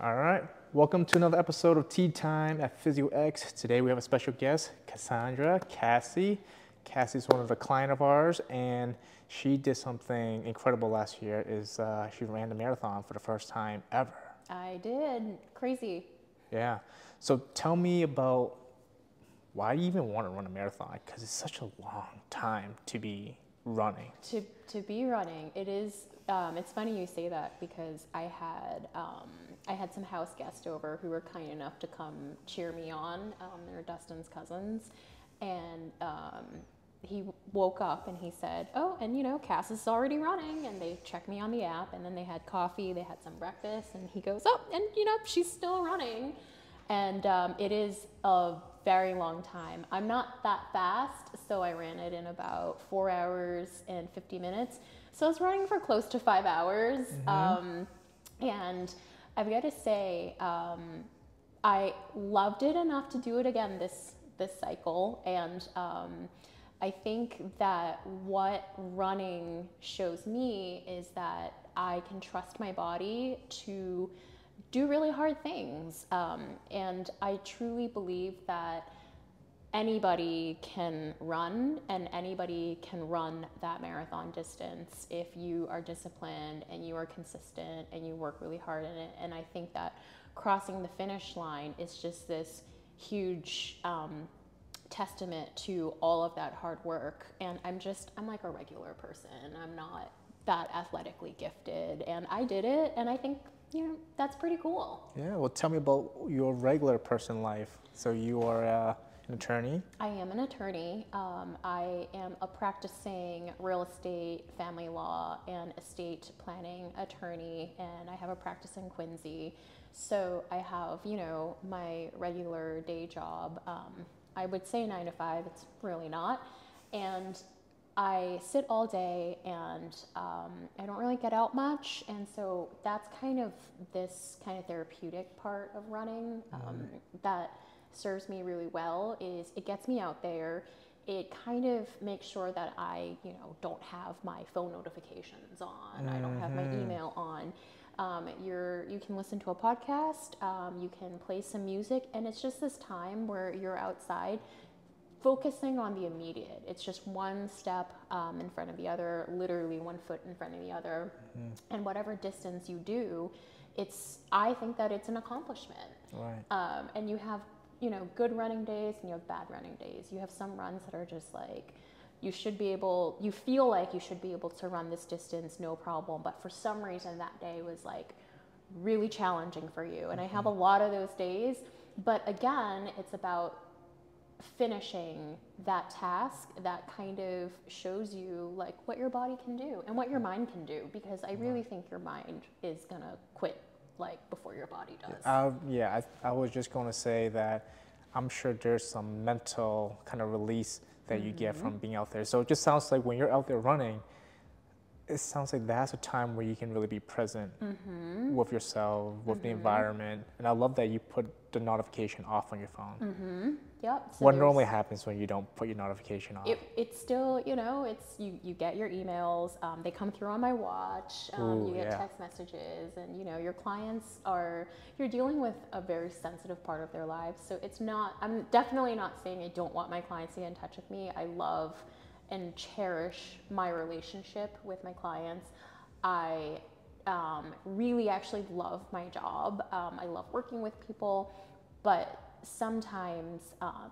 All right. Welcome to another episode of Tea Time at PhysioX. Today we have a special guest, Cassandra Kassy. Kassy's one of the client of ours, and she did something incredible last year. Is uh, she ran the marathon for the first time ever? I did. Crazy. Yeah. So tell me about why do you even want to run a marathon? Because it's such a long time to be running. To to be running, it is. Um, it's funny you say that because I had um, I had some house guests over who were kind enough to come cheer me on. Um, they're Dustin's cousins, and um, he woke up and he said, "Oh, and you know, Cass is already running." And they checked me on the app, and then they had coffee, they had some breakfast, and he goes, "Oh, and you know, she's still running." And um, it is a very long time. I'm not that fast, so I ran it in about four hours and 50 minutes. So I was running for close to five hours. Mm-hmm. Um, and I've got to say, um, I loved it enough to do it again this this cycle, and um, I think that what running shows me is that I can trust my body to do really hard things. Um, and I truly believe that anybody can run and anybody can run that marathon distance if you are disciplined and you are consistent and you work really hard in it. And I think that crossing the finish line is just this huge um, testament to all of that hard work. And I'm just, I'm like a regular person. I'm not that athletically gifted. And I did it. And I think you know, that's pretty cool. Yeah, well, tell me about your regular person life. So you are uh, an attorney? I am an attorney. Um, I am a practicing real estate, family law, and estate planning attorney, and I have a practice in Quincy. So I have, you know, my regular day job. Um, I would say nine to five, it's really not. And I sit all day and um, I don't really get out much. And so that's kind of this kind of therapeutic part of running um, mm. that serves me really well is it gets me out there. It kind of makes sure that I, you know, don't have my phone notifications on. Mm-hmm. I don't have my mm-hmm. email on. Um, you're, you can listen to a podcast, um, you can play some music, and it's just this time where you're outside focusing on the immediate. It's just one step um, in front of the other, literally one foot in front of the other. Mm-hmm. And whatever distance you do, it's I think that it's an accomplishment. Right. Um, and you have you know good running days and you have bad running days. You have some runs that are just like you should be able you feel like you should be able to run this distance no problem but for some reason that day was like really challenging for you and i have a mm-hmm. lot of those days but again it's about finishing that task that kind of shows you like what your body can do and what your mind can do because I really think your mind is gonna quit like before your body does. Uh, yeah, I, I was just going to say that I'm sure there's some mental kind of release that mm-hmm. you get from mm-hmm. being out there. So it just sounds like when you're out there running, it sounds like that's a time where you can really be present mm-hmm. with yourself, with mm-hmm. the environment. And I love that you put the notification off on your phone. Yep. So what normally happens when you don't put your notification on? It, it's still, you know, it's you. You get your emails. Um, they come through on my watch. Um, Ooh, you get yeah. text messages, and you know, your clients are. You're dealing with a very sensitive part of their lives, so it's not. I'm definitely not saying I don't want my clients to get in touch with me. I love and cherish my relationship with my clients. I um, really actually love my job. Um, I love working with people, but sometimes um,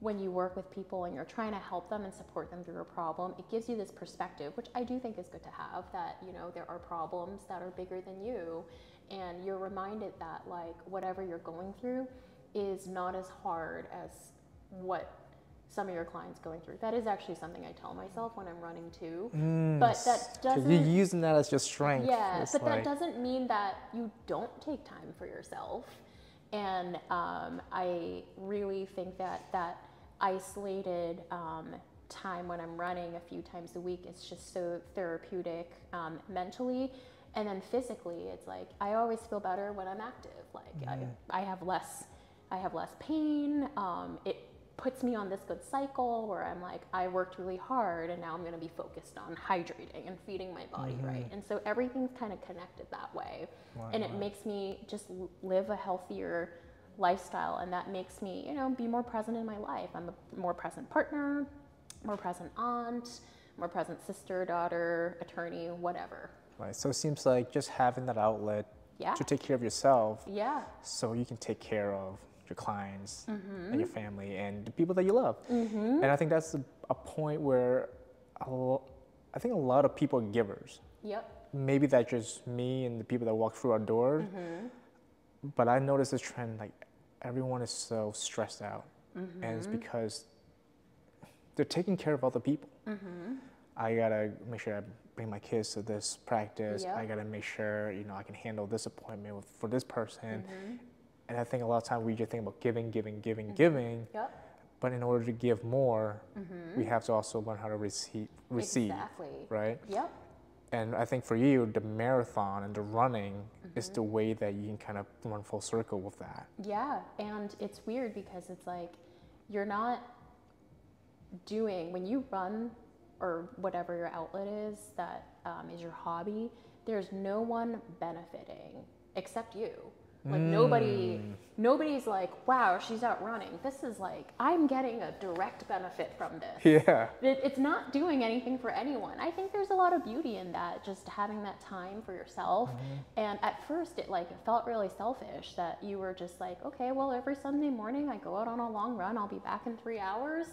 when you work with people and you're trying to help them and support them through a problem, it gives you this perspective, which I do think is good to have. That you know there are problems that are bigger than you, and you're reminded that like whatever you're going through is not as hard as what some of your clients going through. That is actually something I tell myself when I'm running too. Mm, but that doesn't. You're using that as your strength. Yeah, but like... that doesn't mean that you don't take time for yourself. And um, I really think that that isolated um, time when I'm running a few times a week is just so therapeutic um, mentally. And then physically, it's like I always feel better when I'm active. Like. I, I have less, I have less pain. Um, it puts me on this good cycle where I'm like, I worked really hard and now I'm going to be focused on hydrating and feeding my body Mm-hmm. right. And so everything's kind of connected that way. Right, and it makes me just live a healthier lifestyle. And that makes me, you know, be more present in my life. I'm a more present partner, more present aunt, more present sister, daughter, attorney, whatever. Right. So it seems like just having that outlet Yeah. to take care of yourself Yeah. so you can take care of your clients Mm-hmm. and your family and the people that you love. And I think that's a, a point where a lo- I think a lot of people are givers. Yep. Maybe that's just me and the people that walk through our doors. Mm-hmm. But I noticed this trend like everyone is so stressed out. And it's Mm-hmm. because they're taking care of other people. Mm-hmm. I gotta make sure I bring my kids to this practice. I gotta make sure you know I can handle this appointment with, for this person. Mm-hmm. And I think a lot of times we just think about giving, giving, giving, giving. Yep. But in order to give more, we have to also learn how to receive, receive, Mm-hmm. Exactly. right? Yep. And I think for you, the marathon and the running is the way that you can kind of run full circle with that. Yeah, and it's weird because it's like you're not doing when you run or whatever your outlet is that um, is your hobby. There's no one benefiting except you. Like nobody, nobody's like, wow, she's out running. This is like I'm getting a direct benefit from this. Yeah. It, it's not doing anything for anyone. I think there's a lot of beauty in that, just having that time for yourself. And at first, it like it felt really selfish that you were just like, okay, well, every Sunday morning I go out on a long run. I'll be back in three hours.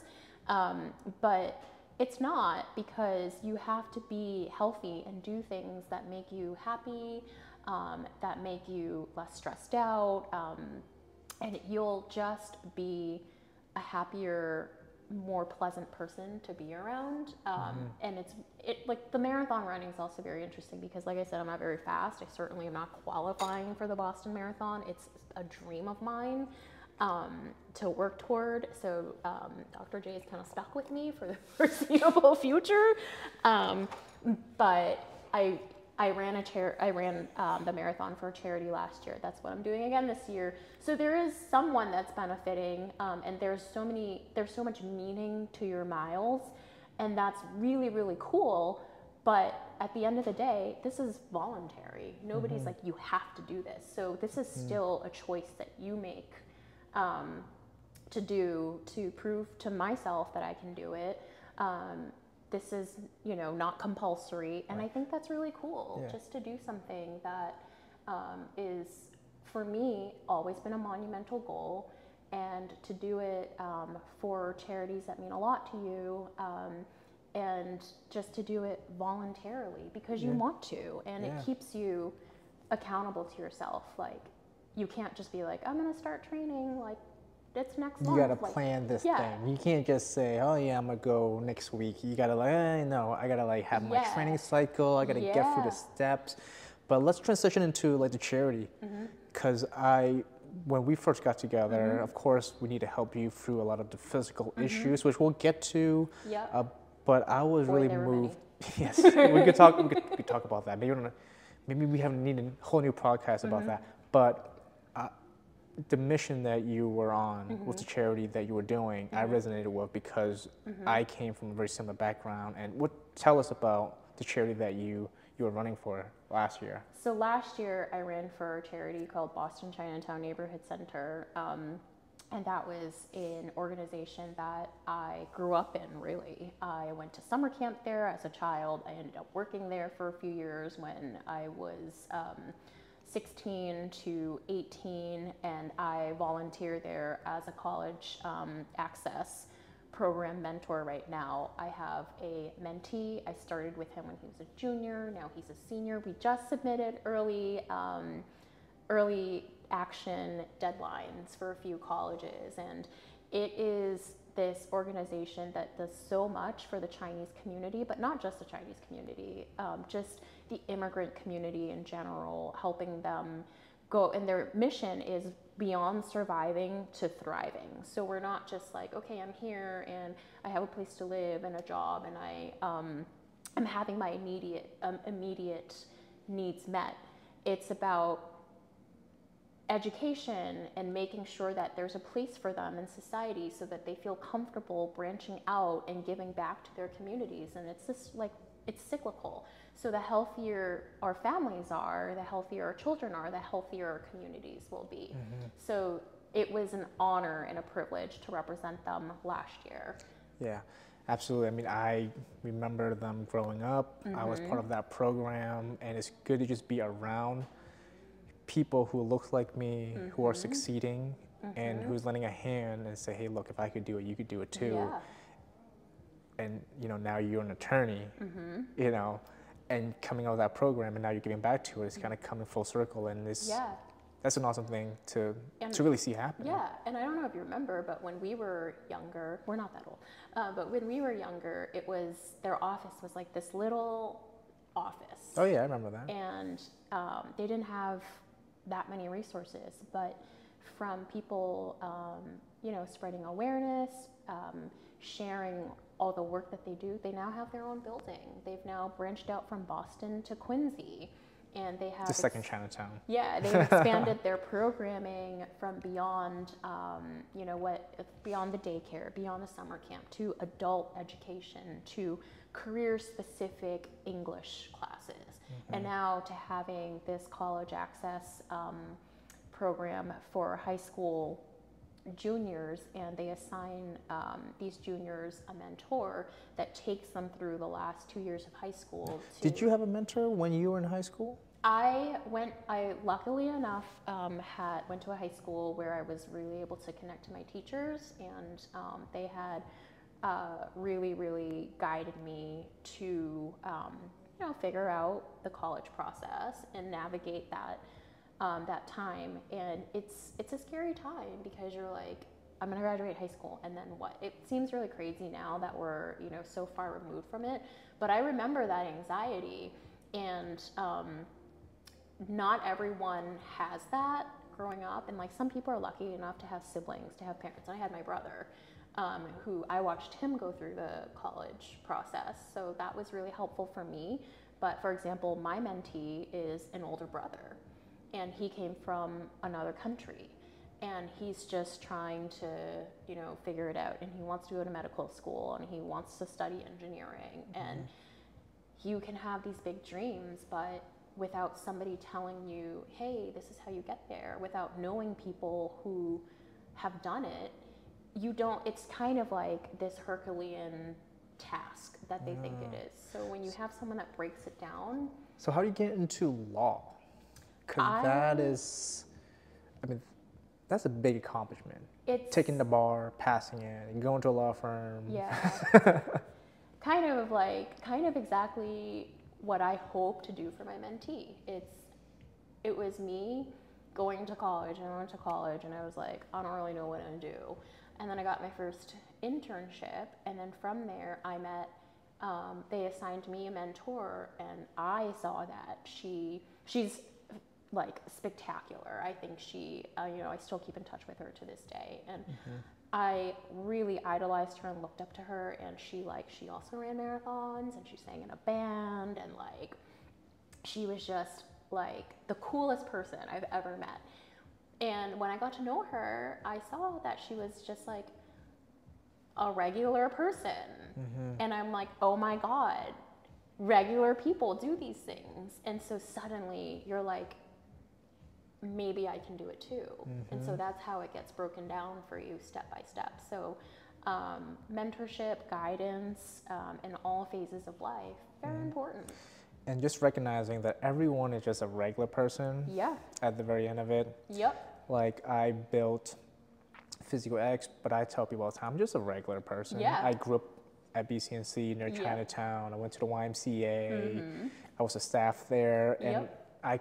Um, but it's not because you have to be healthy and do things that make you happy, um, that make you less stressed out. Um, and you'll just be a happier more pleasant person to be around. Um, and it's it like the marathon running is also very interesting because like i said i'm not very fast. I certainly am not qualifying for the boston marathon. It's a dream of mine um, to work toward. So um, dr j is kind of stuck with me for the foreseeable future. Um, but i I ran a chair. I ran um, the marathon for a charity last year. That's what I'm doing again this year. So there is someone that's benefiting, um, and there's so many. There's so much meaning to your miles, and that's really really cool. But at the end of the day, this is voluntary. Nobody's like you have to do this. So this is still a choice that you make um, to do to prove to myself that I can do it. Um, this is, you know, not compulsory, and I think that's really cool. Yeah. Just to do something that um, is, for me, always been a monumental goal, and to do it um, for charities that mean a lot to you, um, and just to do it voluntarily because you Yeah. want to, and Yeah. it keeps you accountable to yourself. Like, you can't just be like, I'm gonna start training like it's next You gotta like, plan this yeah. thing. You can't just say, "Oh yeah, I'm gonna go next week." You gotta like, eh, no, I gotta like have my training cycle. I gotta get through the steps. But let's transition into like the charity, Mm-hmm. because I, when we first got together, of course, we need to help you through a lot of the physical issues, which we'll get to. Mm-hmm. Yep. Uh, but I was Boy, really moved. yes, we could talk. We could, we could talk about that. Maybe, we don't- maybe we have need a whole new podcast about Mm-hmm. that. But the mission that you were on Mm-hmm. with the charity that you were doing, I resonated with because Mm-hmm. I came from a very similar background. And what tell us about the charity that you you were running for last year? So last year I ran for a charity called Boston Chinatown Neighborhood Center. Um, and that was an organization that I grew up in, really. I went to summer camp there as a child. I ended up working there for a few years when I was um, 16 to 18, and I volunteer there as a college um, access program mentor right now. I have a mentee. I started with him when he was a junior. Now he's a senior. We just submitted early um, early action deadlines for a few colleges, and it is this organization that does so much for the Chinese community, but not just the Chinese community, um, just the immigrant community in general, helping them go. And their mission is beyond surviving to thriving. So we're not just like, okay, I'm here and I have a place to live and a job, and I um, am having my immediate um, immediate needs met. It's about education and making sure that there's a place for them in society so that they feel comfortable branching out and giving back to their communities and it's just like it's cyclical. So the healthier our families are the healthier our children are the healthier our communities will be. Mm-hmm. So it was an honor and a privilege to represent them last year. Yeah, absolutely. I mean, I remember them growing up. I was part mm-hmm. of that program, and it's good to just be around people who look like me, who are mm-hmm. succeeding, and who's lending a hand and say, "Hey, look, if I could do it, you could do it too." yeah And you know, now you're an attorney, you know, and coming out of that program, and now you're giving back to it. It's kind of coming full circle, and it's yeah that's an awesome thing to And- to really see happen. Yeah, and I don't know if you remember, but when we were younger, we're not that old, uh, but when we were younger, it was their office was like this little office, Oh yeah, I remember that. and um, they didn't have that many resources. But from people, um, you know, spreading awareness, um, sharing all the work that they do, they now have their own building. They've now branched out from Boston to Quincy, and they have The ex- second Chinatown. yeah, they've expanded their programming from beyond, um, you know, what beyond the daycare, beyond the summer camp, to adult education, to career-specific English classes, and now to having this college access um, program for high school juniors, and they assign um, these juniors a mentor that takes them through the last two years of high school. To Did you have a mentor when you were in high school? I went. I luckily enough um, had went to a high school where I was really able to connect to my teachers, and um, they had uh, really, really guided me to um, you know figure out the college process and navigate that um, that time. And it's it's a scary time because you're like. I'm gonna graduate high school, and then what? It seems really crazy now that we're, you know, so far removed from it. But I remember that anxiety, and um, not everyone has that growing up and like some people are lucky enough to have siblings to have parents and i had my brother um, who i watched him go through the college process so that was really helpful for me but for example my mentee is an older brother and he came from another country and he's just trying to you know figure it out and he wants to go to medical school and he wants to study engineering mm-hmm. and you can have these big dreams, but without somebody telling you, hey, this is how you get there, without knowing people who have done it, you don't, it's kind of like this Herculean task that they think it mm. is. So when you have someone that breaks it down, So how do you get into law? Because that is, I mean, that's a big accomplishment. it's Taking the bar, passing it, and going to a law firm. Yeah. kind of like kind of exactly what I hope to do for my mentee. It's it was me going to college and I went to college and I was like, I don't really know what I'm gonna do. And then I got my first internship and then from there I met um, they assigned me a mentor and I saw that she she's like spectacular. I think she, uh, you know, I still keep in touch with her to this day, and I really idolized her and looked up to her. And she like she also ran marathons and she sang in a band and like she was just like the coolest person I've ever met. And when I got to know her, I saw that she was just like a regular person. And I'm like, oh my God, regular people do these things. And so suddenly you're like, maybe I can do it too. And so that's how it gets broken down for you step by step. So um, mentorship, guidance um, in all phases of life, very important. And just recognizing that everyone is just a regular person Yeah. at the very end of it. Yep. Like I built PhysioX, but I tell people all the time, I'm just a regular person. Yeah. I grew up at BCNC near. Mm-hmm. Chinatown. I went to the YMCA. I was a staff there, and Yep. I,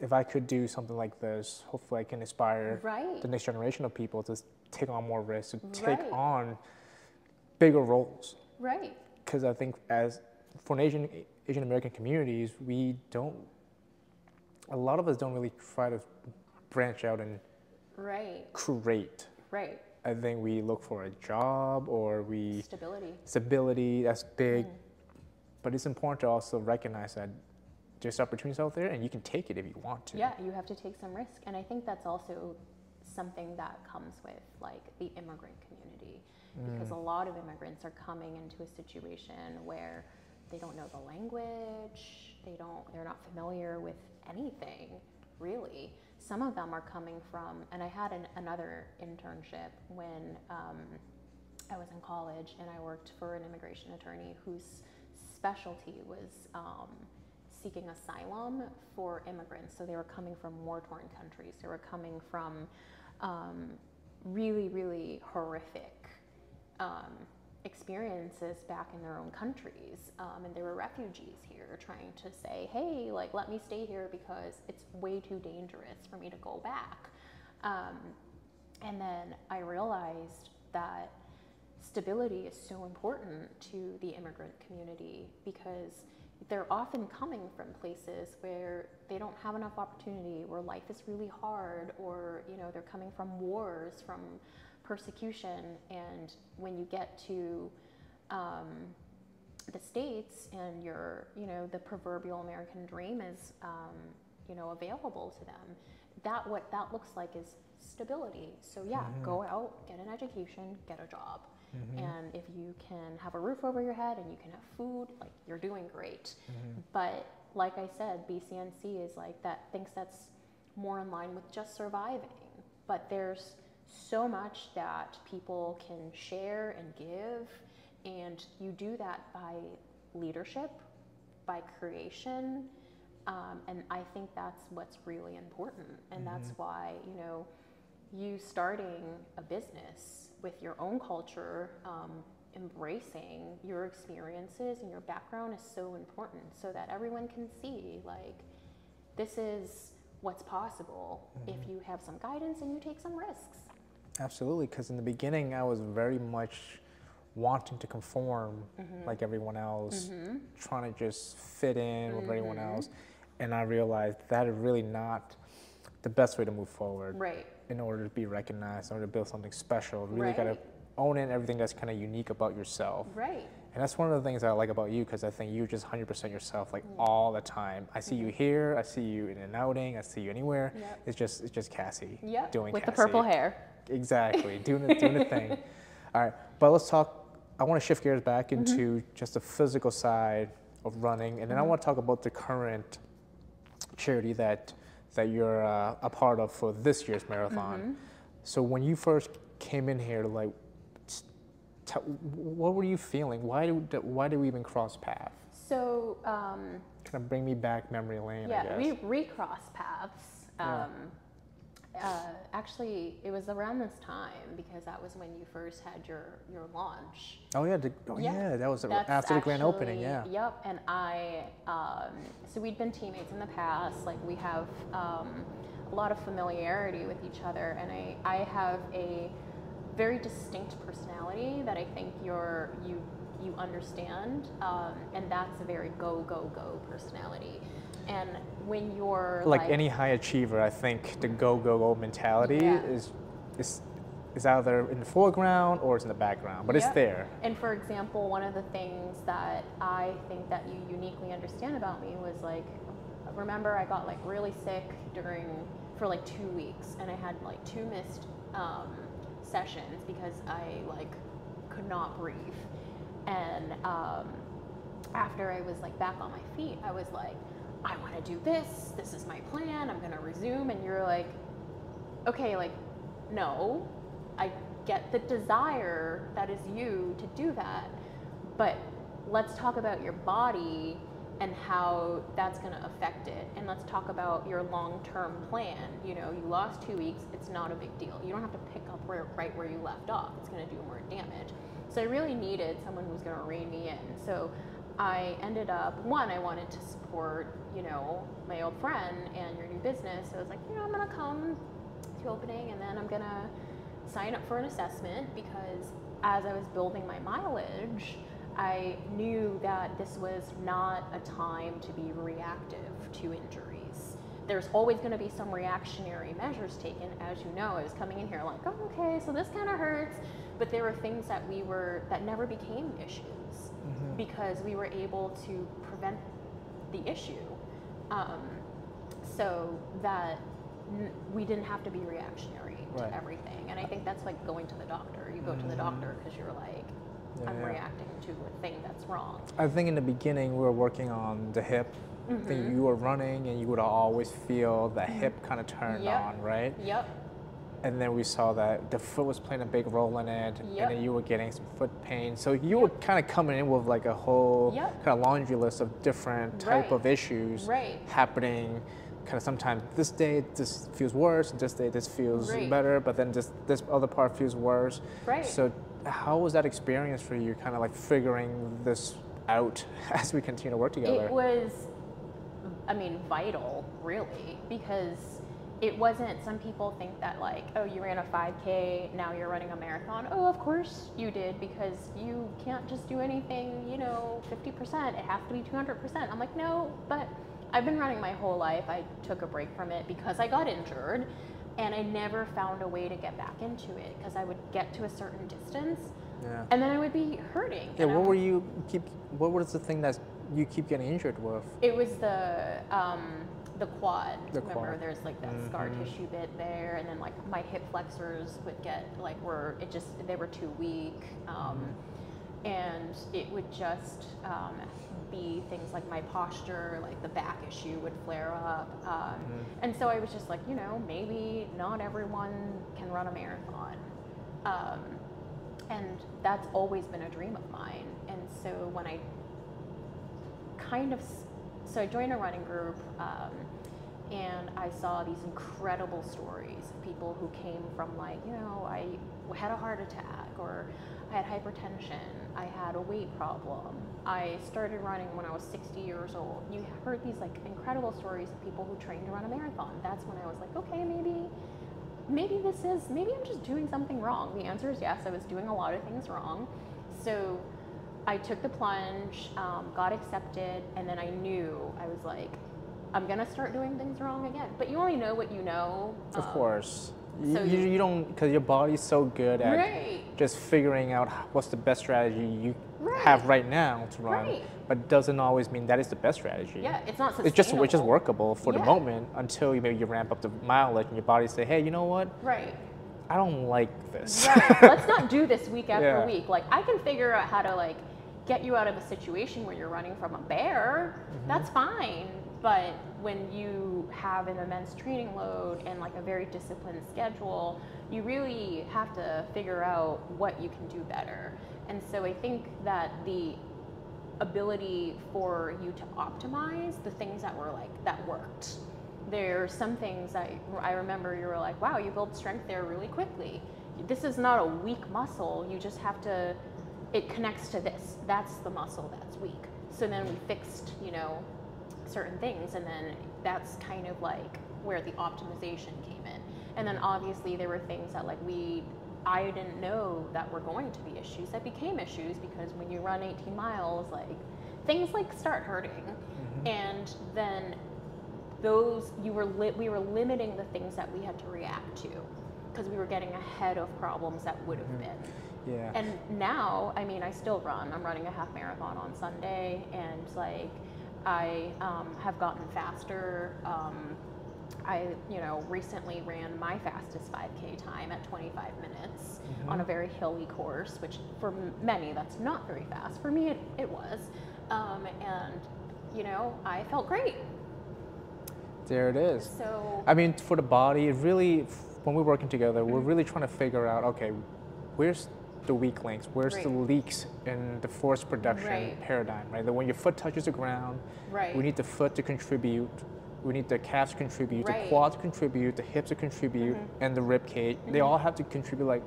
if I could do something like this, hopefully I can inspire Right. the next generation of people to take on more risks, to take Right. on bigger roles. Right. Because I think as for an Asian Asian American communities, we don't. A lot of us don't really try to branch out and Right. create. Right. I think we look for a job or we Stability. stability. That's big, mm-hmm. but it's important to also recognize that there's opportunities out there, and you can take it if you want to. Yeah, you have to take some risk, and I think that's also something that comes with like the immigrant community, because a lot of immigrants are coming into a situation where they don't know the language, they don't, they're not familiar with anything really. Some of them are coming from, and I had an, another internship when um, I was in college, and I worked for an immigration attorney whose specialty was um, seeking asylum for immigrants. So they were coming from war torn countries, they were coming from um, really, really horrific um, experiences back in their own countries. Um, and they were refugees here trying to say, hey, like, let me stay here because it's way too dangerous for me to go back. Um, and then I realized that stability is so important to the immigrant community because they're often coming from places where they don't have enough opportunity, where life is really hard, or you know they're coming from wars, from persecution, and when you get to um, the states and your you know the proverbial American dream is um, you know available to them, that what that looks like is stability. So yeah, Mhm. go out, get an education, get a job. Mhm. And if you can have a roof over your head and you can have food, like you're doing great. Mhm. But like I said, BCNC is like that thinks that's more in line with just surviving. But there's so much that people can share and give, and you do that by leadership, by creation, um, and I think that's what's really important. And that's Mhm. why you know you starting a business with your own culture, um, embracing your experiences and your background is so important so that everyone can see like this is what's possible if mm-hmm. you have some guidance and you take some risks. Absolutely, because in the beginning, I was very much wanting to conform mm-hmm. like everyone else, mm-hmm. trying to just fit in with everyone else. And I realized that is really not the best way to move forward Right. In order to be recognized, in order to build something special. Really got to own in everything that's kind of unique about yourself. Right. And that's one of the things I like about you because I think you're just 100% yourself like all the time. I see you here, I see you in an outing, I see you anywhere. Yep. It's just it's just Kassy Yep. doing With the purple hair. Exactly, doing the, doing the thing. All right, but let's talk. I want to shift gears back Mm-hmm. into just the physical side of running, and then I Mm-hmm. want to talk about the current charity that that you're uh, a part of for this year's marathon. Mm-hmm. So when you first came in here, like, t- what were you feeling? Why do why did we even cross paths? So um, Kind of bring me back memory lane, I yeah, we recrossed paths. Yeah. Uh, actually, it was around this time because that was when you first had your your launch. oh yeah, the, oh Yeah, yeah, that was after the grand opening. Yeah. Yep. And I, um, so we'd been teammates in the past. Like we have um, a lot of familiarity with each other, and I, I have a very distinct personality that I think you're you you understand, um, and that's a very go go go personality. And when you're like, like, any high achiever, I think the go go go mentality Yeah. is is is either in the foreground or it's in the background, but it's there. And for example, one of the things that I think that you uniquely understand about me was like, remember I got like really sick during for like two weeks, and I had like two missed um, sessions because I like could not breathe. And um, after I was like back on my feet, I was like, I want to do this. This is my plan. I'm gonna resume. And you're like, okay, like, no, I get the desire that is you to do that, but let's talk about your body and how that's going to affect it. And let's talk about your long term plan. You know, you lost two weeks, it's not a big deal. You don't have to pick up where, right where you left off, it's going to do more damage. So I really needed someone who was going to rein me in. So I ended up, one, I wanted to support, you know, my old friend and your new business. So I was like, you know, I'm going to come to opening and then I'm going to sign up for an assessment because as I was building my mileage, I knew that this was not a time to be reactive to injuries. There's always going to be some reactionary measures taken. As you know, I was coming in here like, oh, okay, so this kind of hurts. But there were things that we were, that never became issues because we were able to prevent the issue Um, so that n- we didn't have to be reactionary Right. to everything. And I think that's like going to the doctor. You go to the doctor because you're like, Yeah, I'm yeah. reacting to a thing that's wrong. I think in the beginning we were working on the hip. Mm-hmm. you were running and you would always feel the hip kind of turned Yep. on, right? Yep. And then we saw that the foot was playing a big role in it, Yep. and then you were getting some foot pain. So you were kind of coming in with like a whole Yep. kind of laundry list of different type Right. of issues Right. happening. Kind of sometimes this day this feels worse, this day this feels Right. better, but then this this other part feels worse. Right. So how was that experience for you? Kind of like figuring this out as we continue to work together. It was, I mean, vital, really, because it wasn't. Some people think that, like, oh, you ran a 5K, now you're running a marathon. Oh, of course you did, because you can't just do anything, you know, 50%. It has to be 200%. I'm like, no, but I've been running my whole life. I took a break from it because I got injured. And I never found a way to get back into it because I would get to a certain distance yeah. and then I would be hurting. Yeah. What were you keep? What was the thing that you keep getting injured with? It was the um, the quad. The Remember, quad. there's like that scar Mhm. tissue bit there, and then like my hip flexors would get like were it just they were too weak, um, and it would just um, be things like my posture, like the back issue would flare up, um, and so I was just like, you know, maybe not everyone can run a marathon. Um, and that's always been a dream of mine. And so when I kind of so I joined a running group um, and I saw these incredible stories of people who came from like you know I had a heart attack or I had hypertension I had a weight problem I started running when I was 60 years old you heard these like incredible stories of people who trained to run a marathon that's when I was like okay maybe maybe this is maybe I'm just doing something wrong. The answer is yes. I was doing a lot of things wrong. So I took the plunge, um, got accepted, and then I knew I was like, I'm gonna start doing things wrong again. But you only know what you know. Of um, course. You, so you, you- you don't, because your body's so good at Right. just figuring out what's the best strategy you have right now to run, Right. but doesn't always mean that is the best strategy. Yeah, it's not It's just, it's just workable for the moment until you maybe you ramp up the mileage and your body say, hey, you know what? Right. I don't like this. Let's not do this week after Yeah. week. Like I can figure out how to like get you out of a situation where you're running from a bear. Mm-hmm. That's fine. But when you have an immense training load and like a very disciplined schedule, you really have to figure out what you can do better. And so I think that the ability for you to optimize the things that were like that worked. There's some things I, I remember you were like, wow, you build strength there really quickly. This is not a weak muscle. You just have to, it connects to this. That's the muscle that's weak. So then we fixed, you know, certain things, and then that's kind of like where the optimization came in. And then obviously there were things that like we I didn't know that were going to be issues that became issues because when you run 18 miles, like things like start hurting, mm-hmm. and then those you were li- we were limiting the things that we had to react to because we were getting ahead of problems that would have been. Yeah. And now, I mean, I still run. I'm running a half marathon on Sunday, and like, I um, have gotten faster. Um, I, you know, recently ran my fastest 5K time at 25 minutes on a very hilly course, which for many that's not very fast. For me, it, it was, um, and you know, I felt great. There it is. So I mean, for the body, it really, when we're working together, we're really trying to figure out, okay, where's the weak links? Where's the leaks in the force production Right. paradigm, right? That when your foot touches the ground, Right. we need the foot to contribute, we need the calves to contribute, the Right. quads to contribute, the hips to contribute, and the rib cage. Mm-hmm. They all have to contribute, like,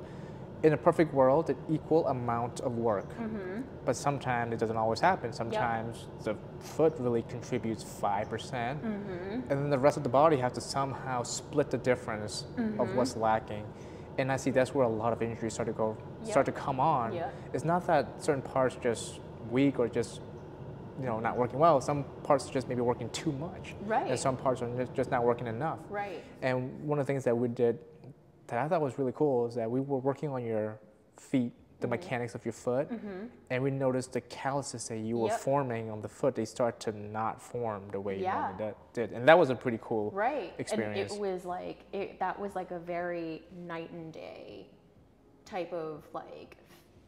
in a perfect world, an equal amount of work. Mm-hmm. But sometimes it doesn't always happen. Sometimes the foot really contributes 5%, percent Mm-hmm. and then the rest of the body has to somehow split the difference Mm-hmm. of what's lacking. And I see that's where a lot of injuries start to go, start to come on. Yep. It's not that certain parts just weak or just, you know, not working well. Some parts are just maybe working too much, and some parts are just- just not working enough. right. And one of the things that we did that I thought was really cool is that we were working on your feet, the mm-hmm. mechanics of your foot, mm-hmm. and we noticed the calluses that you were forming on the foot, they start to not form the way you Yeah. normally did. And that was a pretty cool right experience. and it was like it, that was like a very night and day type of like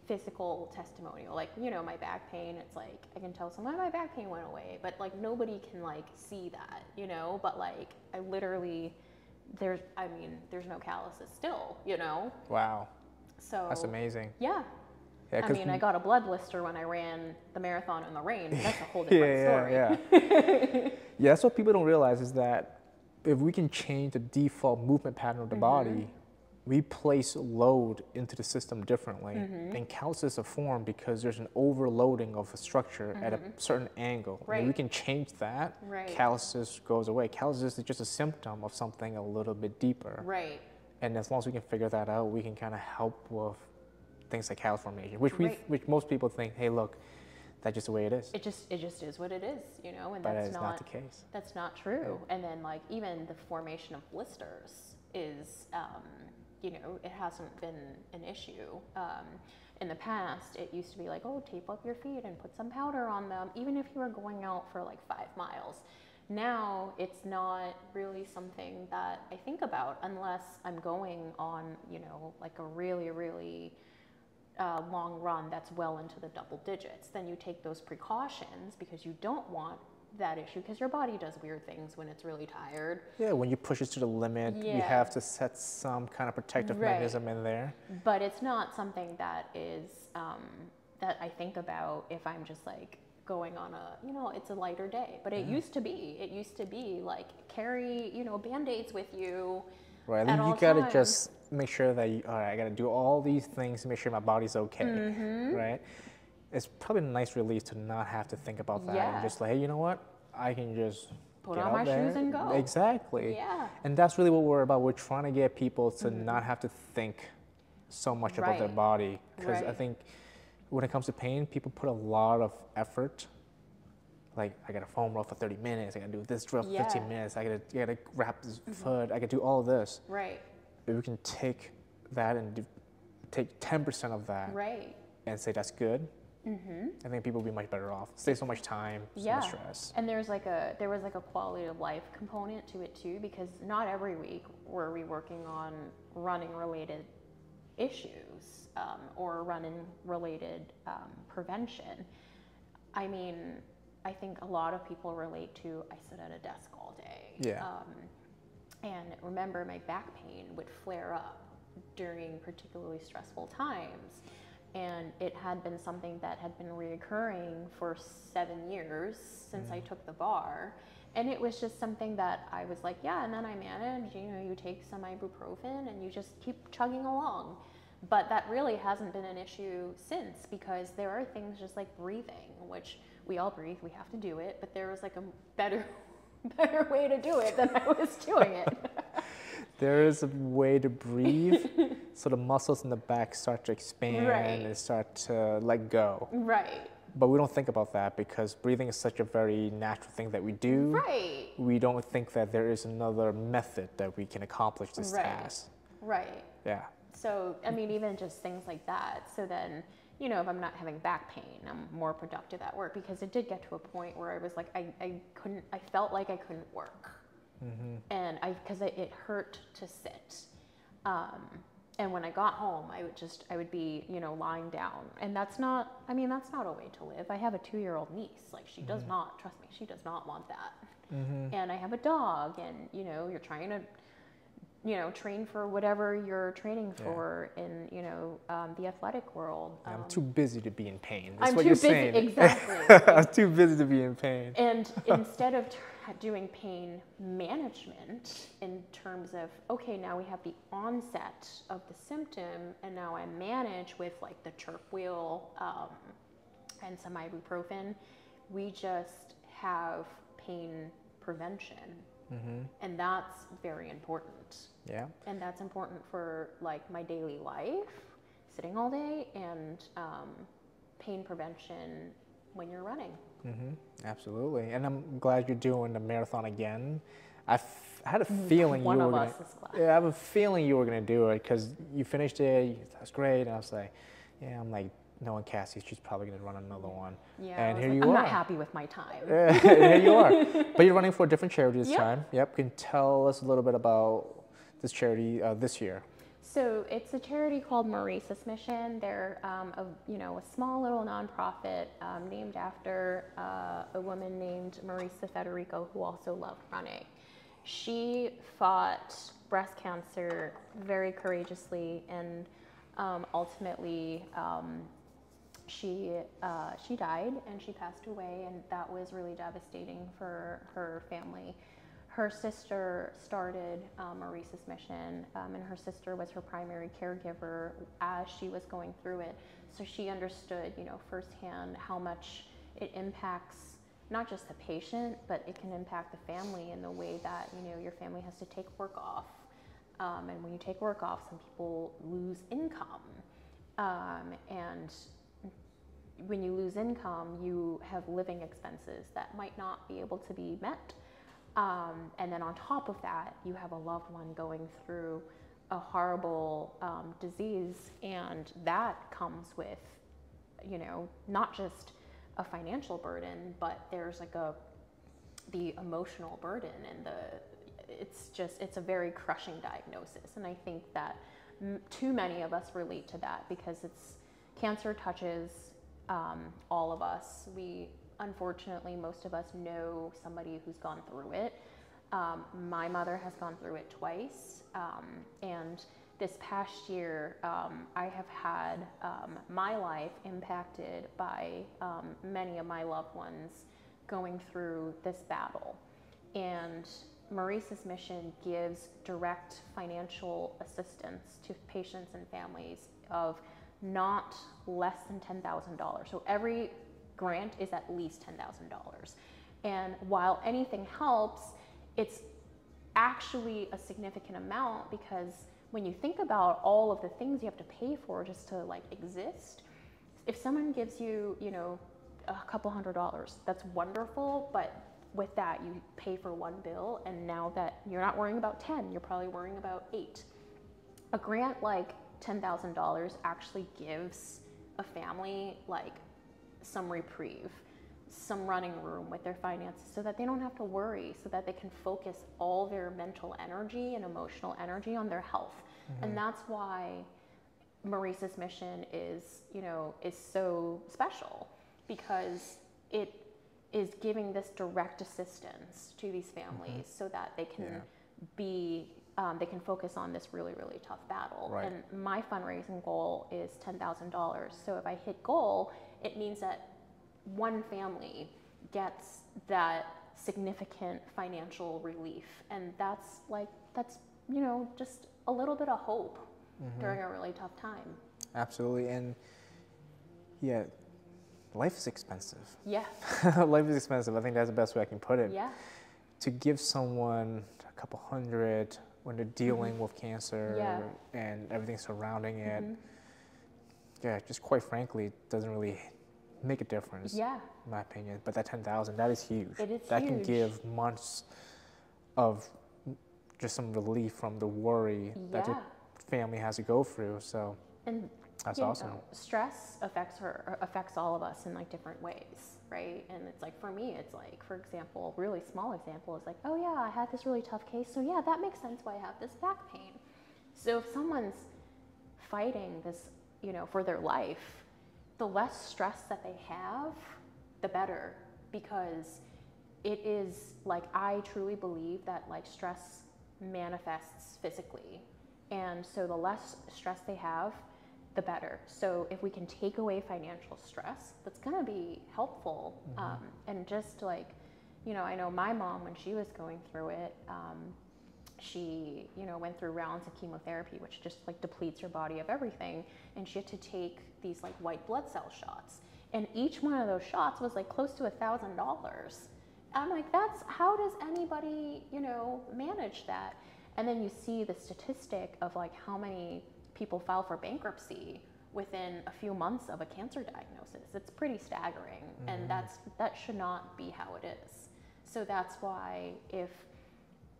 physical testimonial like you know my back pain it's like i can tell someone my back pain went away but like nobody can like see that you know but like i literally there's i mean there's no calluses still you know wow, so that's amazing. yeah Yeah, I mean, I got a blood blister when I ran the marathon in the rain. but That's a whole yeah, different yeah, story. yeah. yeah, that's what people don't realize is that if we can change the default movement pattern of the Mm-hmm. body, we place load into the system differently. Mm-hmm. And calluses are formed because there's an overloading of a structure at a certain angle. And if we Mm-hmm. Can change that, Right. calluses goes away. Calluses is just a symptom of something a little bit deeper. Right. And as long as we can figure that out, we can kind of help with things like callus formation, which we, Right. which most people think, hey, look, that's just the way it is. It just it just is what it is, you know, and but that's it's not, the case. That's not true. And then like even the formation of blisters is, um, you know, it hasn't been an issue. Um, in the past, it used to be like, oh, tape up your feet and put some powder on them, even if you were going out for like five miles. Now it's not really something that I think about unless I'm going on, you know, like a really, really uh, long run that's well into the double digits, then you take those precautions because you don't want that issue because your body does weird things when it's really tired. Yeah, when you push it to the limit, you have to set some kind of protective Right. mechanism in there. But it's not something that is um, that I think about if I'm just like going on a you know it's a lighter day. But it used to be. It used to be like carry you know band aids with you. Right, At you gotta times. just make sure that you, all right, I gotta do all these things to make sure my body's okay, Mm-hmm. right? It's probably a nice relief to not have to think about that Yeah. and just like, hey, you know what? I can just Put on my shoes and go. Exactly. Yeah. And that's really what we're about. We're trying to get people to mm-hmm. not have to think so much about their body because I think when it comes to pain, people put a lot of effort. Like I gotta foam roll for 30 minutes. I gotta do this drill for 15 minutes. I gotta, I gotta mm-hmm. wrap this foot. I gotta do all this. Right. If we can take that and do, take 10% of that Right. and say that's good, I think people would be much better off. Save so much time, so Mm-hmm. yeah. much stress. And there's like a there was like a quality of life component to it too because not every week were we working on running related issues um, or running related um, prevention. I mean, I think a lot of people relate to I sit at a desk all day. Yeah. Um, and remember, my back pain would flare up during particularly stressful times. And it had been something that had been reoccurring for seven years since I mm. took the bar. And it was just something that I was like, yeah, and then I manage, you know, you take some ibuprofen and you just keep chugging along. But that really hasn't been an issue since because there are things just like breathing, which we all breathe, we have to do it, but there was like a better better way to do it than I was doing it. There is a way to breathe so the muscles in the back start to expand Right. and start to let go. right. But we don't think about that because breathing is such a very natural thing that we do. Right. We don't think that there is another method that we can accomplish this Right. task. Right. Yeah. So, I mean, even just things like that. So then, you know, if I'm not having back pain, I'm more productive at work because it did get to a point where I was like, I, I couldn't, I felt like I couldn't work. Mm-hmm. And I, because it, it hurt to sit. Um, and when I got home, I would just, I would be, you know, lying down. And that's not, I mean, that's not a way to live. I have a two year old niece. Like, she does not, trust me, she does not want that. And I have a dog, and, you know, you're trying to, you know, train for whatever you're training Yeah. for in, you know, um, the athletic world. I'm Um, too busy to be in pain. That's I'm what too you're busy, saying. exactly. I'm too busy to be in pain. And instead of doing pain management in terms of, okay, now we have the onset of the symptom, and now I manage with like the chirp wheel um, and some ibuprofen, we just have pain prevention. And that's very important. Yeah. And that's important for like my daily life, sitting all day, and um, pain prevention when you're running. hmm Absolutely. And I'm glad you're doing the marathon again. I f- I had a feeling One you were of gonna, us is glad. Yeah, I have a feeling you were gonna do it because you finished it. That's great. And I was like, yeah, I'm like, knowing Kassy, she's probably gonna run another one. Yeah. And here like, you I'm are. not happy with my time. here you are. But you're running for a different charity this Yep. time. Yep. Can you tell us a little bit about this charity uh, this year? So it's a charity called Marisa's Mission. They're um, a you know a small little nonprofit um, named after uh, a woman named Marisa Federico who also loved running. She fought breast cancer very courageously and um, ultimately um, she uh, she died and she passed away and that was really devastating for her family her sister started um, Marisa's Mission, um, and her sister was her primary caregiver as she was going through it. So she understood, you know, firsthand how much it impacts not just the patient, but it can impact the family in the way that you know your family has to take work off, um, and when you take work off, some people lose income, um, and when you lose income, you have living expenses that might not be able to be met. Um, and then on top of that, you have a loved one going through a horrible um, disease, and that comes with, you know, not just a financial burden, but there's like a the emotional burden and the it's just it's a very crushing diagnosis, and I think that m- too many of us relate to that because it's cancer touches um, all of us. We unfortunately, most of us know somebody who's gone through it. Um, my mother has gone through it twice, um, and this past year, um, I have had um, my life impacted by um, many of my loved ones going through this battle. And Marisa's Mission gives direct financial assistance to patients and families of not less than $10,000. So every grant is at least $10,000. And while anything helps, it's actually a significant amount because when you think about all of the things you have to pay for just to like exist, if someone gives you, you know, a couple hundred dollars, that's wonderful, but with that you pay for one bill and now that you're not worrying about 10, you're probably worrying about 8. A grant like $10,000 actually gives a family like some reprieve, some running room with their finances so that they don't have to worry, so that they can focus all their mental energy and emotional energy on their health. And that's why Marisa's Mission is, you know, is so special because it is giving this direct assistance to these families so that they can Yeah. be um, they can focus on this really really tough battle Right. and my fundraising goal is $10,000 so if I hit goal it means that one family gets that significant financial relief and that's like that's you know just a little bit of hope during a really tough time Absolutely. And yeah, life is expensive. yeah life is expensive. I think that's the best way I can put it. yeah To give someone a couple hundred when they're dealing with cancer Yeah. and everything surrounding it, Mhm. Yeah, just quite frankly, it doesn't really make a difference, yeah in my opinion. But that 10,000, that is huge. It is that can give months of just some relief from the worry that your family has to go through. So and that's awesome. know, stress affects her affects all of us in like different ways, right? And it's like for me, it's like, for example, really small example is like, oh yeah, I had this really tough case, so yeah, that makes sense why I have this back pain. So if someone's fighting this, you know, for their life, the less stress that they have, the better, because it is like I truly believe that like stress manifests physically. And so the less stress they have, the better. So if we can take away financial stress, that's going to be helpful. Um, and just like, you know, I know my mom when she was going through it, um, she, you know, went through rounds of chemotherapy, which just like depletes your body of everything, and she had to take these like white blood cell shots. And each one of those shots was like close to a thousand dollars. I'm like, that's how does anybody, you know, manage that? And then you see the statistic of like how many people file for bankruptcy within a few months of a cancer diagnosis. It's pretty staggering, and mm-hmm. that's that should not be how it is. So that's why if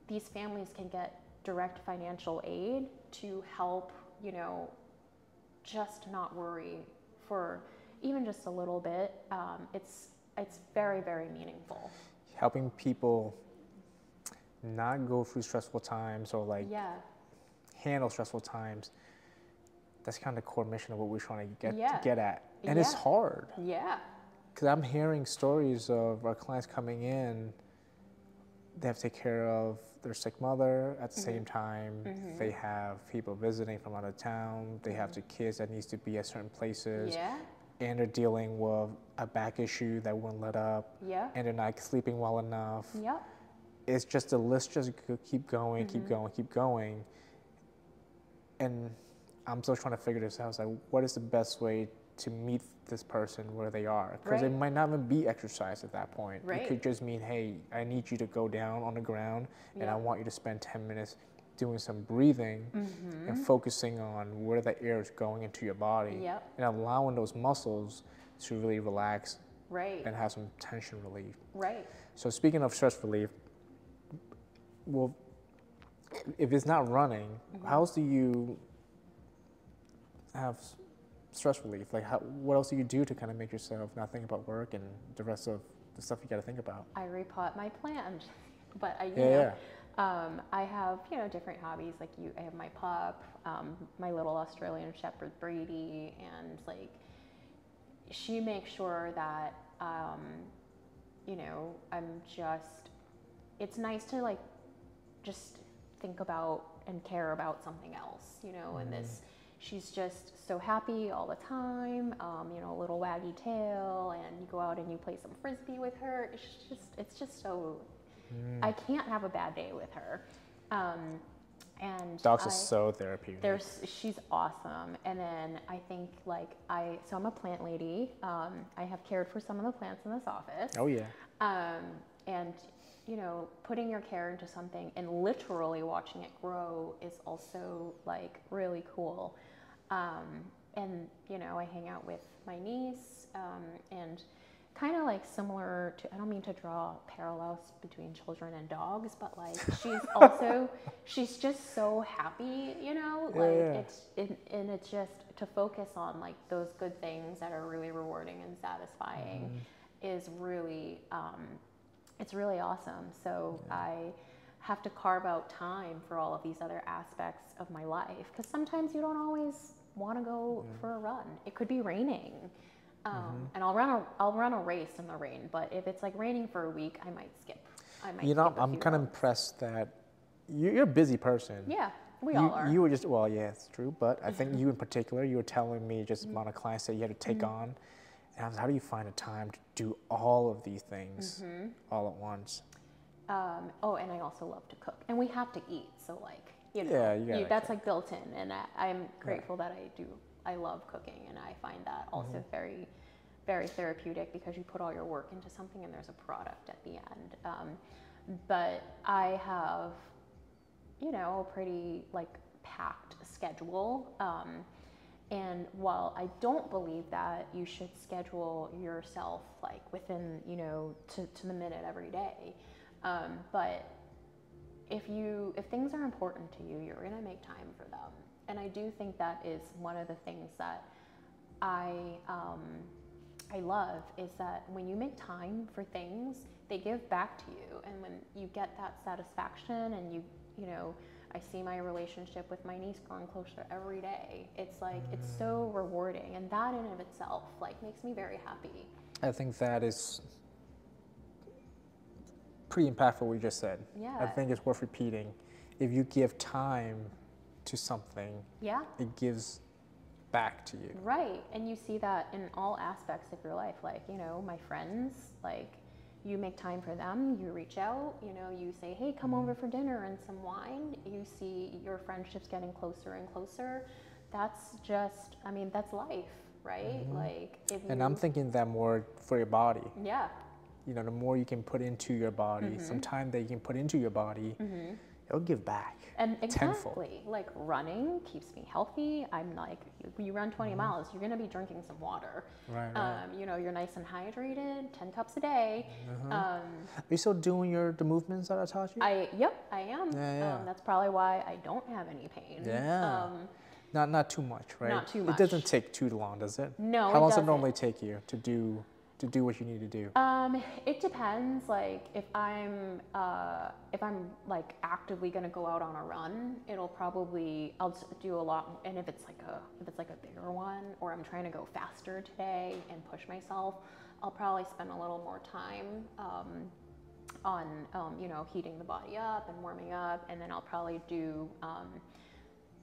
these families can get direct financial aid to help, you know, just not worry for even just a little bit, um, it's it's very very meaningful. Helping people not go through stressful times or like Yeah, handle stressful times. That's kind of the core mission of what we're trying to get Yeah. get at, and it's hard yeah, because I'm hearing stories of our clients coming in. They have to take care of their sick mother at the Mm-hmm. same time. They have people visiting from out of town. They have the kids that needs to be at certain places, yeah, and they're dealing with a back issue that won't let up, yeah, and they're not sleeping well enough. yep, it's just the list just keep going, keep Mm-hmm. going, keep going. And I'm still trying to figure this out. It's like, what is the best way to meet this person where they are? Because it might not even be exercise at that point. It could just mean, hey, I need you to go down on the ground, and I want you to spend 10 minutes doing some breathing Mm-hmm. and focusing on where the air is going into your body, Yep. and allowing those muscles to really relax right, and have some tension relief. right. So speaking of stress relief, well, if it's not running, Mm-hmm. how else do you have stress relief? Like, how, what else do you do to kind of make yourself not think about work and the rest of the stuff you got to think about? I repot my plant, but I, you Yeah, know, yeah. Um, I have you know different hobbies. Like you, I have my pup, um, my little Australian Shepherd Brady, and like she makes sure that um, you know I'm just. It's nice to like just think about and care about something else, you know. And this, she's just so happy all the time. Um, you know, a little waggy tail, and you go out and you play some frisbee with her. It's just, it's just so. I can't have a bad day with her. Um, and Dogs I, are so therapeutic. there's she's awesome and then i think like i so i'm a plant lady um, i have cared for some of the plants in this office oh yeah, um, and you know putting your care into something and literally watching it grow is also like really cool um, and you know i hang out with my niece um, and kind of like similar to i don't mean to draw parallels between children and dogs but like she's also she's just so happy you know? Yeah, like yeah. it's it, and it's just to focus on like those good things that are really rewarding and satisfying is really um, it's really awesome. So i have to carve out time for all of these other aspects of my life because sometimes you don't always want to go for a run it could be raining um, and I'll run a I'll run a race in the rain, but if it's like raining for a week, I might skip. I might. you know, I'm kind of impressed that you, you're a busy person. Yeah, we you, all are. Mm-hmm. You were just well, yeah, it's true. But I think you in particular, you were telling me just amount of clients that you had to take on, and I was, how do you find a time to do all of these things Mm-hmm. all at once? Um, oh, and I also love to cook, and we have to eat. So like, you know, Yeah, you gotta that's like built in, and I, I'm grateful that I do. I love cooking, and I find that also Mm-hmm. very, very therapeutic because you put all your work into something, and there's a product at the end. Um, but I have, you know, a pretty like packed schedule. Um, and while I don't believe that you should schedule yourself like within, you know, to, to the minute every day, um, but if you if things are important to you, you're gonna make time for them. And I do think that is one of the things that I um, I love is that when you make time for things, they give back to you, and when you get that satisfaction, and you you know. I see my relationship with my niece growing closer every day. It's like it's so rewarding, and that in of itself like makes me very happy. I think that is pretty impactful. What you just said. Yeah. I think it's worth repeating. If you give time to something, Yeah. it gives back to you. Right. And you see that in all aspects of your life. Like, you know, my friends, like, you make time for them, you reach out, you know, you say, hey, come over mm-hmm. for dinner and some wine. You see your friendships getting closer and closer. That's just, I mean, that's life, right? Mm-hmm. Like, if you. And I'm thinking that more for your body. Yeah. You know, the more you can put into your body, Mm-hmm. some time that you can put into your body, it'll give back. And Tenfold. like running keeps me healthy. I'm like, you run 20 miles, you're gonna be drinking some water. Mm-hmm. Right, right. Um, you know, you're nice and hydrated, 10 cups a day. Um, Are you still doing your the movements that I taught you? I yep, I am. Yeah, yeah. Um, that's probably why I don't have any pain. Yeah. Um, Not not too much, right? Not too much. It doesn't take too long, does it? No, How it long does it doesn't. normally take you to do to do what you need to do? Um, it depends. Like if I'm uh, if I'm like actively gonna go out on a run, it'll probably I'll do a lot. And if it's like a if it's like a bigger one, or I'm trying to go faster today and push myself, I'll probably spend a little more time um, on um, you know heating the body up and warming up, and then I'll probably do um,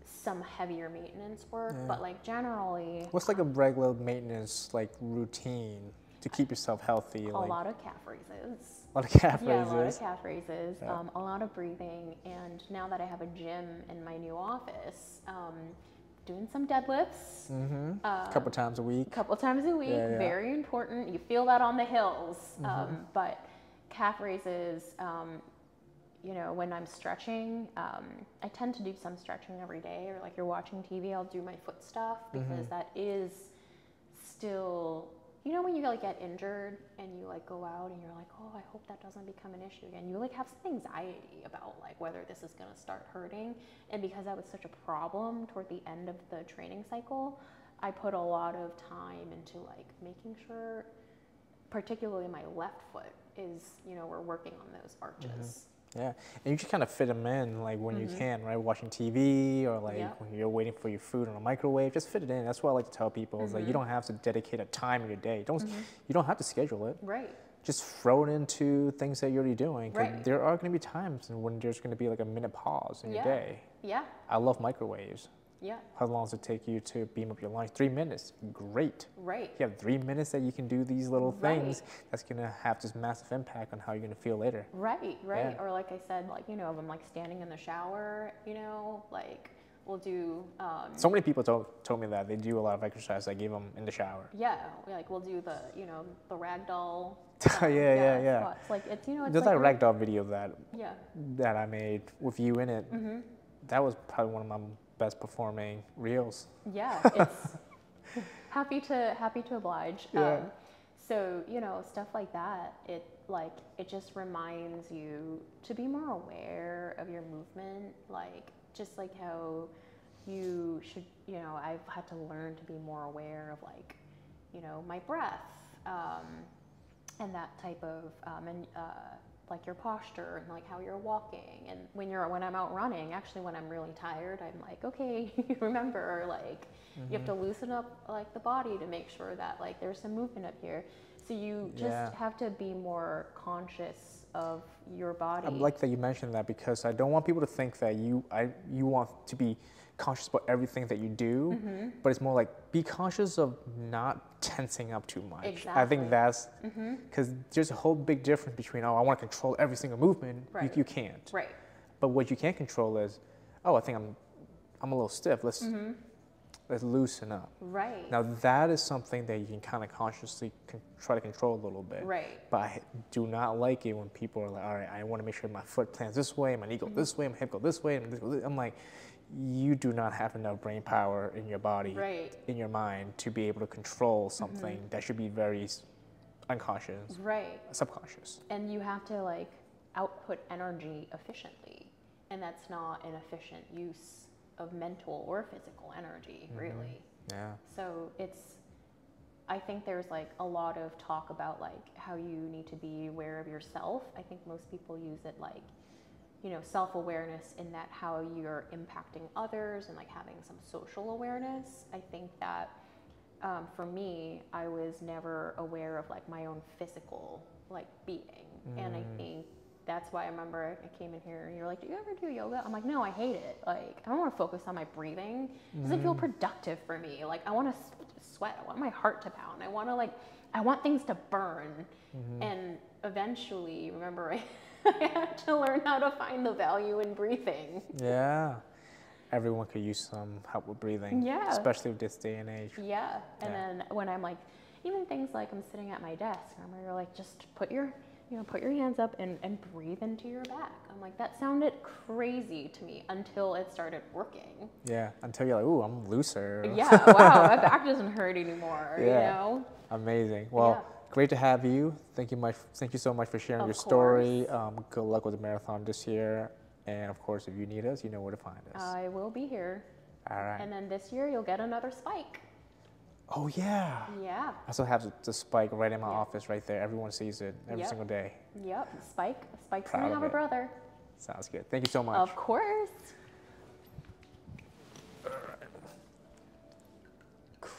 some heavier maintenance work. Yeah. But like generally, What's like a regular maintenance like routine to keep yourself healthy? a like lot of calf raises. a lot of calf raises. Yeah, a lot of calf raises, Yeah. um, a lot of breathing, and now that I have a gym in my new office, um, doing some deadlifts Mm-hmm. uh, a couple times a week. a couple times a week. Yeah, yeah. Very important. You feel that on the hills, Mm-hmm. um, but calf raises. Um, you know, when I'm stretching, um, I tend to do some stretching every day, or like you're watching TV, I'll do my foot stuff because Mm-hmm. that is still, you know, when you like get injured and you like go out and you're like, oh, I hope that doesn't become an issue again. You like have some anxiety about like whether this is gonna start hurting, and because that was such a problem toward the end of the training cycle, I put a lot of time into like making sure, particularly my left foot is, you know, we're working on those arches. Mm-hmm. Yeah, and you just kind of fit them in like when Mm-hmm. you can, right? Watching TV or like Yeah. when you're waiting for your food in a microwave, just fit it in. That's what I like to tell people. Is Mm-hmm. like you don't have to dedicate a time in your day. Don't you don't have to schedule it. Right. Just throw it into things that you're already doing. Right. There are going to be times when there's going to be like a minute pause in your Yeah. day. Yeah. I love microwaves. Yeah. How long does it take you to beam up your lunch? Three minutes. Great. Right. You have three minutes that you can do these little things Right. That's gonna have this massive impact on how you're gonna feel later. Right, right. Yeah. Or like I said, like, you know, if I'm like standing in the shower, you know, like we'll do, um, So many people told, told me that they do a lot of exercise. I give them in the shower. yeah, like we'll do the, you know, the ragdoll. Yeah, yeah, yeah. squats. Like it's, you know, it's There's like, a- ragdoll video that Yeah. that I made with you in it. Mm-hmm. That was probably one of my best performing reels. Yeah, it's happy to happy to oblige. Yeah. Um, so you know stuff like that. It like it just reminds you to be more aware of your movement. Like just like how you should. You know, I've had to learn to be more aware of like you know my breath um, and that type of um, and uh, like your posture and like how you're walking. And when you're when I'm out running actually when I'm really tired I'm like okay remember like you have mm-hmm. to loosen up like the body to make sure that like there's some movement up here. So you just Yeah. have to be more conscious of your body. I like that you mentioned that because I don't want people to think that you I you want to be conscious about everything that you do, Mm-hmm. but it's more like be conscious of not tensing up too much. Exactly. I think that's Mm-hmm. because there's a whole big difference between oh I want to control every single movement. Right. You, you can't. right But what you can control is oh I think I'm I'm a little stiff. Let's Mm-hmm. let's loosen up. right Now that is something that you can kind of consciously con- try to control a little bit. right But I do not like it when people are like, all right, I want to make sure my foot plants this way, my knee Mm-hmm. go this way, my hip go this way, and this. I'm like, you do not have enough brain power in your body, right Mm-hmm. in your mind, to be able to control something that should be very unconscious, right subconscious. and you have to like output energy efficiently and that's not an efficient use of mental or physical energy really Yeah. so it's i think there's like a lot of talk about like how you need to be aware of yourself i think most people use it like you know self-awareness in that how you're impacting others and like having some social awareness. I think that um, for me i was never aware of like my own physical like being. And i Mm. think that's why i remember i came in here and you're like do you ever do yoga? I'm like no i hate it. Like i don't want to focus on my breathing. It doesn't feel productive for me? Like i want to sweat. I want my heart to pound. I want to like i want things to burn. And eventually remember I, had to learn how to find the value in breathing Yeah. Everyone could use some help with breathing. Yeah. Especially with this day and age. Yeah. And Yeah. then when I'm like, even things like I'm sitting at my desk, and you're like, just put your, you know, put your hands up and, and breathe into your back. I'm like, that sounded crazy to me until it started working. Yeah. Until you're like, ooh, I'm looser. Yeah. Wow. my back doesn't hurt anymore. You Yeah. know. Amazing. Well, Yeah. Great to have you. Thank you much. Thank you so much for sharing Of your story. Um, good luck with the marathon this year. And of course, if you need us, you know where to find us. I will be here. All right. And then this year you'll get another spike. oh yeah. Yeah. I still have the, spike right in my Yeah. office, right there. Everyone sees it every Yep. single day. Yep. Spike. Spike's Proud gonna of have a brother. Sounds good. Thank you so much. Of course.